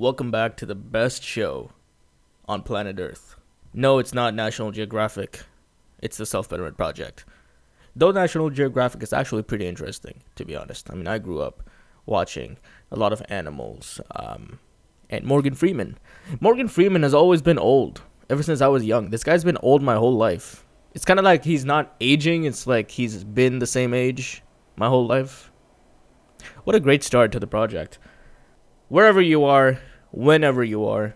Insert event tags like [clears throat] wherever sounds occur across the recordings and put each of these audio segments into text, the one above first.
Welcome back to the best show on planet Earth. No, it's not National Geographic. It's the Self Betterment Project. Though National Geographic is actually pretty interesting, to be honest. I mean, I grew up watching a lot of animals. Um, and Morgan Freeman. Morgan Freeman has always been old ever since I was young. This guy's been old my whole life. It's kind of like he's not aging. It's like he's been the same age my whole life. What a great start to the project. Wherever you are, whenever you are,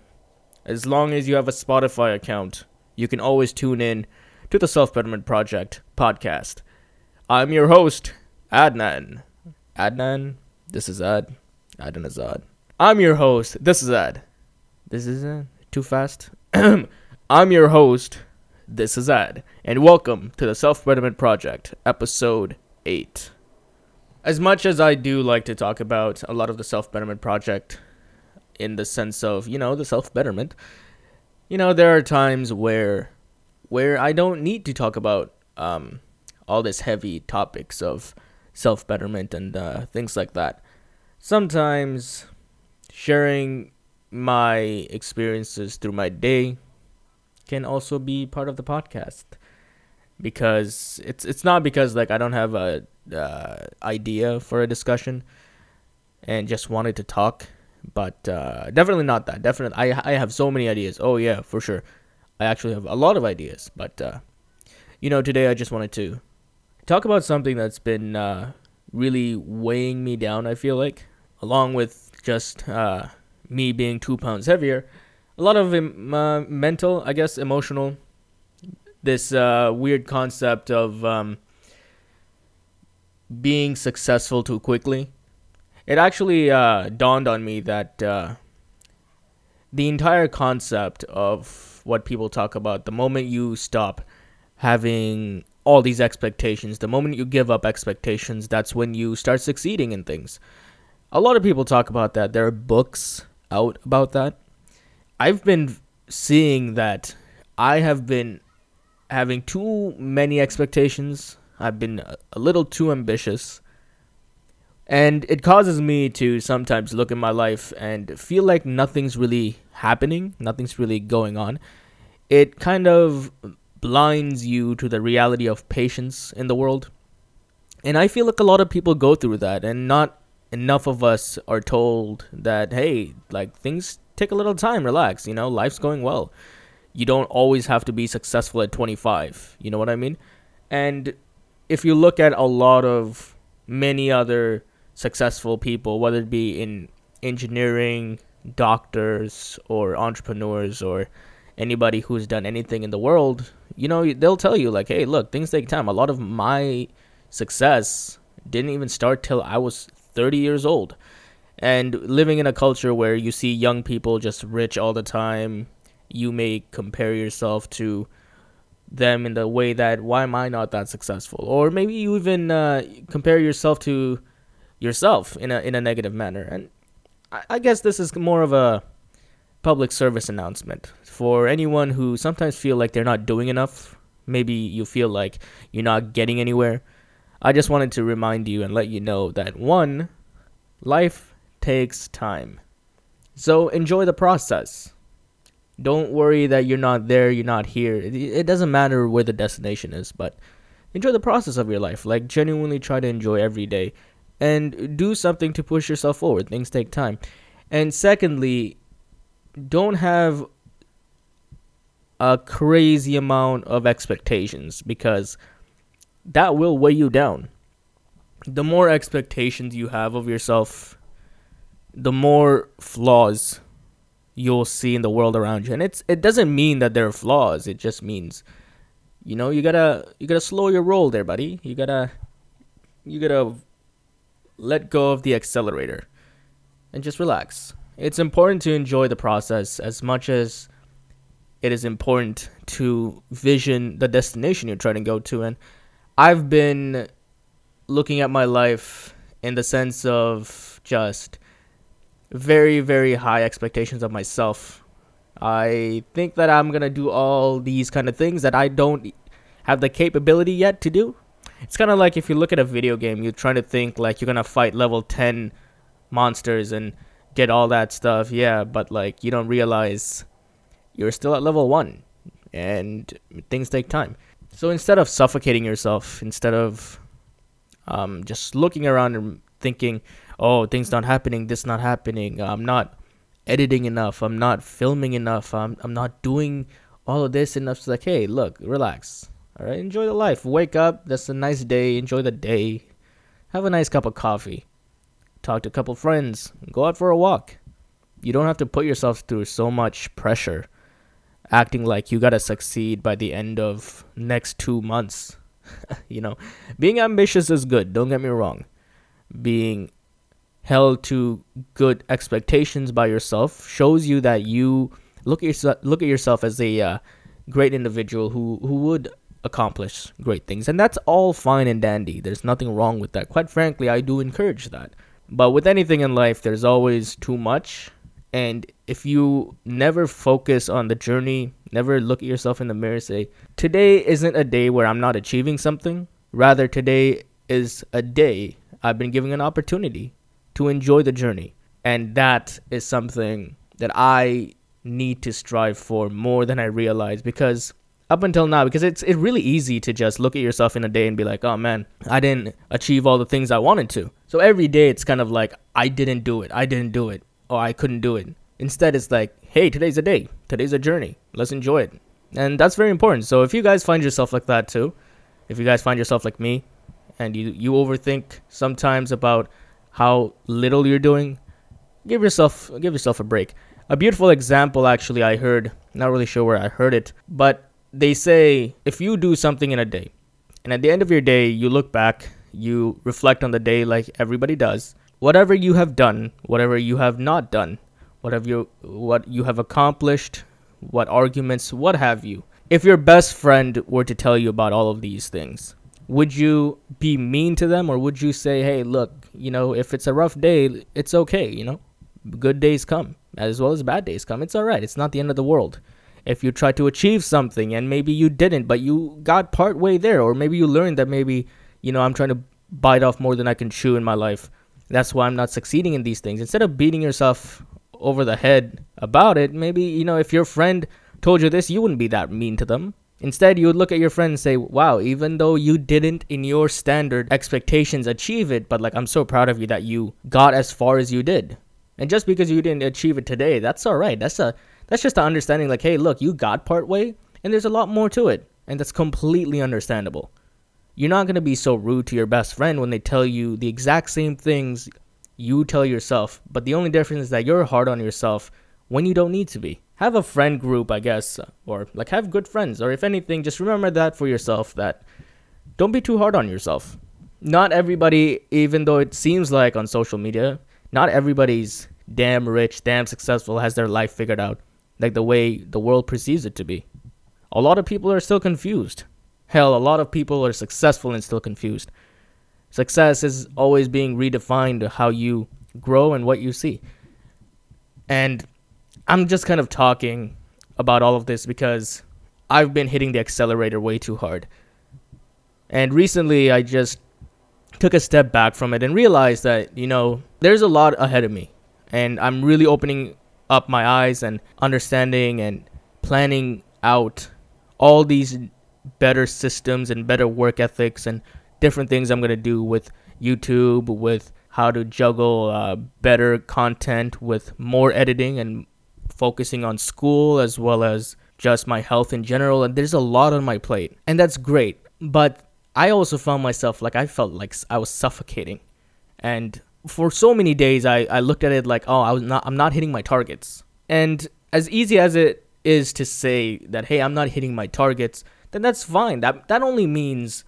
as long as you have a Spotify account, you can always tune in to the Self Betterment Project podcast. I'm your host, Adnan. Adnan, this is Ad. Adnan Azad. I'm your host. This is Ad. This is Ad. Too fast? [clears throat] I'm your host. This is Ad. And welcome to the Self Betterment Project, episode 8. As much as I do like to talk about a lot of the Self Betterment Project in the sense of, you know, the self betterment, you know, there are times where where I don't need to talk about um, all this heavy topics of self betterment and uh, things like that. Sometimes sharing my experiences through my day can also be part of the podcast because it's it's not because like I don't have a uh, idea for a discussion and just wanted to talk, but uh, definitely not that. Definitely, I I have so many ideas. Oh yeah, for sure. I actually have a lot of ideas, but uh, you know, today I just wanted to talk about something that's been uh, really weighing me down. I feel like, along with just uh, me being two pounds heavier, a lot of uh, mental, I guess, emotional. This uh, weird concept of um, being successful too quickly. It actually uh, dawned on me that uh, the entire concept of what people talk about, the moment you stop having all these expectations, the moment you give up expectations, that's when you start succeeding in things. A lot of people talk about that. There are books out about that. I've been seeing that I have been having too many expectations. I've been a little too ambitious. And it causes me to sometimes look at my life and feel like nothing's really happening, nothing's really going on. It kind of blinds you to the reality of patience in the world. And I feel like a lot of people go through that, and not enough of us are told that, hey, like things take a little time, relax, you know, life's going well. You don't always have to be successful at 25. You know what I mean? And if you look at a lot of many other successful people, whether it be in engineering, doctors, or entrepreneurs, or anybody who's done anything in the world, you know, they'll tell you, like, hey, look, things take time. A lot of my success didn't even start till I was 30 years old. And living in a culture where you see young people just rich all the time, you may compare yourself to them in the way that why am I not that successful? Or maybe you even uh, compare yourself to yourself in a in a negative manner. And I, I guess this is more of a public service announcement for anyone who sometimes feel like they're not doing enough. Maybe you feel like you're not getting anywhere. I just wanted to remind you and let you know that one, life takes time. So enjoy the process. Don't worry that you're not there, you're not here. It, it doesn't matter where the destination is, but enjoy the process of your life. Like, genuinely try to enjoy every day and do something to push yourself forward. Things take time. And secondly, don't have a crazy amount of expectations because that will weigh you down. The more expectations you have of yourself, the more flaws you'll see in the world around you. And it's it doesn't mean that there are flaws. It just means you know, you gotta you gotta slow your roll there, buddy. You gotta you gotta let go of the accelerator and just relax. It's important to enjoy the process as much as it is important to vision the destination you're trying to go to and I've been looking at my life in the sense of just very, very high expectations of myself. I think that I'm going to do all these kind of things that I don't have the capability yet to do. It's kind of like if you look at a video game, you're trying to think like you're to fight level 10 monsters and get all that stuff, yeah, but like you don't realize you're still at level 1 and things take time. So instead of suffocating yourself, instead of um, just looking around and thinking, "Oh, things not happening, this not happening, I'm not editing enough, I'm not filming enough, I'm I'm not doing all of this enough." It's like, hey, look, relax. All right, enjoy the life. Wake up. That's a nice day. Enjoy the day. Have a nice cup of coffee. Talk to a couple friends. Go out for a walk. You don't have to put yourself through so much pressure acting like you gotta succeed by the end of next two months. [laughs] you know, being ambitious is good. Don't get me wrong. Being held to good expectations by yourself shows you that you look at yourself look at yourself as a uh, great individual who who would accomplish great things. And that's all fine and dandy. There's nothing wrong with that. Quite frankly i do encourage that. But with anything in life there's always too much. And if you never focus on the journey, never look at yourself in the mirror, and say, today isn't a day where I'm not achieving something. Rather, today is a day I've been given an opportunity to enjoy the journey. And that is something that I need to strive for more than I realize because up until now because it's it's really easy to just look at yourself in a day and be like, "Oh man, I didn't achieve all the things I wanted to." So every day it's kind of like, "I didn't do it. I didn't do it." Or I couldn't do it. Instead, it's like, hey, today's a day. Today's a journey. Let's enjoy it. And that's very important. So if you guys find yourself like that too, if you guys find yourself like me, and you you overthink sometimes about how little you're doing, give yourself give yourself a break. A beautiful example actually I heard, not really sure where I heard it, but they say if you do something in a day, and at the end of your day you look back, you reflect on the day like everybody does, whatever you have done, whatever you have not done, whatever you what you have accomplished, what arguments, what have you. If your best friend were to tell you about all of these things, would you be mean to them or would you say, "Hey, look, you know, if it's a rough day, it's okay, you know? Good days come as well as bad days come. It's all right. It's not the end of the world." If you try to achieve something and maybe you didn't, but you got part way there or maybe you learned that maybe, you know, I'm trying to bite off more than I can chew in my life that's why I'm not succeeding in these things. Instead of beating yourself over the head about it, maybe, you know, if your friend told you this, you wouldn't be that mean to them. Instead, you would look at your friend and say, wow, even though you didn't, in your standard expectations, achieve it, but like, I'm so proud of you that you got as far as you did. And just because you didn't achieve it today, that's all right. That's a that's just the understanding like, hey, look, you got part way, and there's a lot more to it, and that's completely understandable. You're not going to be so rude to your best friend when they tell you the exact same things you tell yourself, but the only difference is that you're hard on yourself when you don't need to be. Have a friend group, I guess, or like have good friends, or if anything, just remember that for yourself that don't be too hard on yourself. Not everybody, even though it seems like on social media, not everybody's damn rich, damn successful, has their life figured out like the way the world perceives it to be. A lot of people are still confused. Hell, a lot of people are successful and still confused. Success is always being redefined to how you grow and what you see. And I'm just kind of talking about all of this because I've been hitting the accelerator way too hard. And recently I just took a step back from it and realized that, you know, there's a lot ahead of me. And I'm really opening up my eyes and understanding and planning out all these better systems and better work ethics and different things I'm going to do with YouTube, with how to juggle uh, better content, with more editing and focusing on school as well as just my health in general. And there's a lot on my plate, and that's great. But I also found myself like I felt like I was suffocating. And for so many days, I, I looked at it like, oh, I was not, I'm not hitting my targets. And as easy as it is to say that, hey, I'm not hitting my targets, then that's fine. That that only means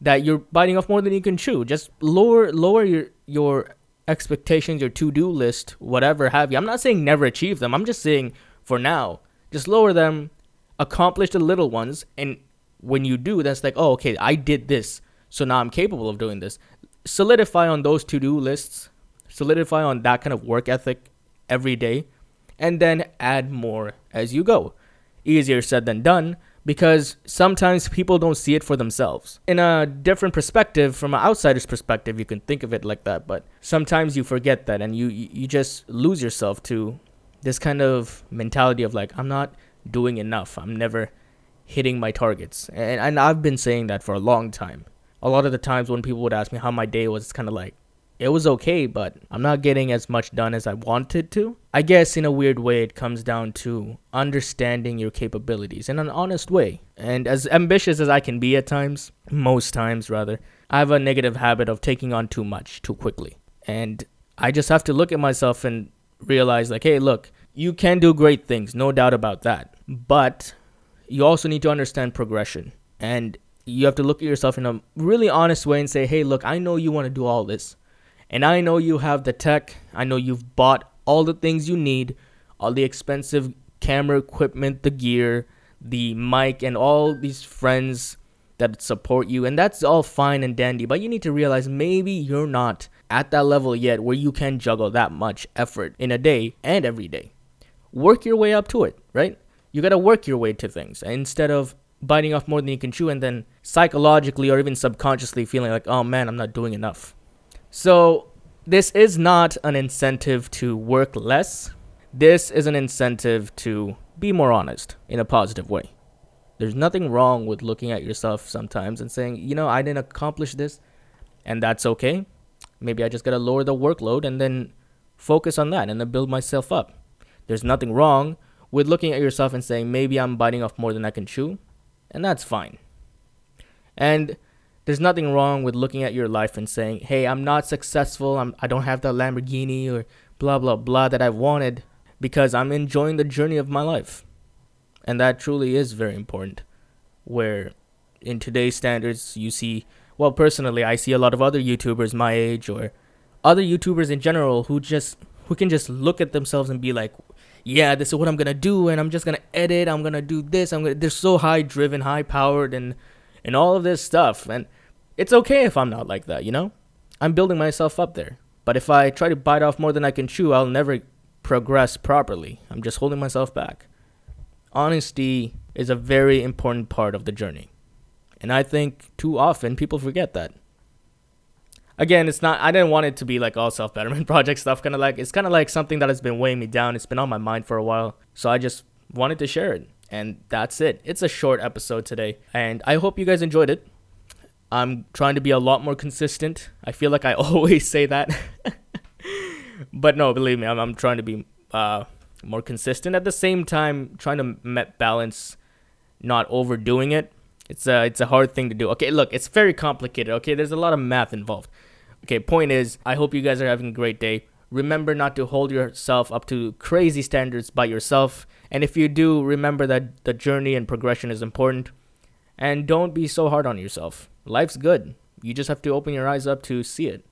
that you're biting off more than you can chew. Just lower lower your your expectations, your to-do list, whatever have you. I'm not saying never achieve them. I'm just saying for now, just lower them, accomplish the little ones, and when you do, that's like, oh, okay, I did this, so now I'm capable of doing this. Solidify on those to-do lists, solidify on that kind of work ethic every day, and then add more as you go. Easier said than done, because sometimes people don't see it for themselves. In a different perspective, from an outsider's perspective, you can think of it like that, but sometimes you forget that and you you just lose yourself to this kind of mentality of like I'm not doing enough. I'm never hitting my targets. And and I've been saying that for a long time. A lot of the times when people would ask me how my day was, it's kind of like it was okay, but I'm not getting as much done as I wanted to. I guess in a weird way, it comes down to understanding your capabilities in an honest way. And as ambitious as I can be at times, most times rather, I have a negative habit of taking on too much too quickly. And I just have to look at myself and realize, like, hey, look, you can do great things, no doubt about that. But you also need to understand progression. And you have to look at yourself in a really honest way and say, hey, look, I know you want to do all this and I know you have the tech. I know you've bought all the things you need, all the expensive camera equipment, the gear, the mic, and all these friends that support you. And that's all fine and dandy. But you need to realize maybe you're not at that level yet where you can juggle that much effort in a day and every day. Work your way up to it, right? You got to work your way to things instead of biting off more than you can chew and then psychologically or even subconsciously feeling like, oh man, I'm not doing enough. So, this is not an incentive to work less. This is an incentive to be more honest in a positive way. There's nothing wrong with looking at yourself sometimes and saying, you know, I didn't accomplish this, and that's okay. Maybe I just gotta lower the workload and then focus on that and then build myself up. There's nothing wrong with looking at yourself and saying, maybe I'm biting off more than I can chew, and that's fine. And there's nothing wrong with looking at your life and saying, "Hey, I'm not successful. I'm I don't have that Lamborghini or blah blah blah that I wanted because I'm enjoying the journey of my life." And that truly is very important. Where in today's standards, you see, well, personally, I see a lot of other YouTubers my age or other YouTubers in general who just who can just look at themselves and be like, yeah, this is what I'm gonna do, and I'm just gonna edit. I'm gonna do this. I'm gonna. They're so high driven, high powered, and and all of this stuff. And it's okay if I'm not like that, you know? I'm building myself up there. But if I try to bite off more than I can chew, I'll never progress properly. I'm just holding myself back. Honesty is a very important part of the journey. And I think too often people forget that. Again, it's not, I didn't want it to be like all self betterment [laughs] project stuff. Kind of like, it's kind of like something that has been weighing me down. It's been on my mind for a while. So I just wanted to share it. And that's it. It's a short episode today. And I hope you guys enjoyed it. I'm trying to be a lot more consistent. I feel like I [laughs] always say that. [laughs] but no, believe me, I'm, I'm trying to be uh, more consistent. At the same time, trying to balance not overdoing it. It's a, it's a hard thing to do. Okay, look, it's very complicated. Okay, there's a lot of math involved. Okay, point is, I hope you guys are having a great day. Remember not to hold yourself up to crazy standards by yourself. And if you do, remember that the journey and progression is important. And don't be so hard on yourself life's good. You just have to open your eyes up to see it.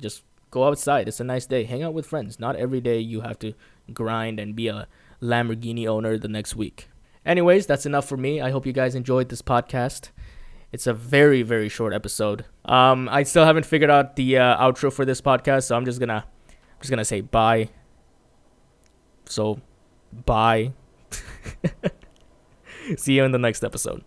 Just go outside. It's a nice day. Hang out with friends. Not every day you have to grind and be a Lamborghini owner the next week. Anyways, that's enough for me. I hope you guys enjoyed this podcast. It's a very very short episode. Um, I still haven't figured out the uh, outro for this podcast, so I'm just gonna I'm just gonna say bye. So, bye. [laughs] See you in the next episode.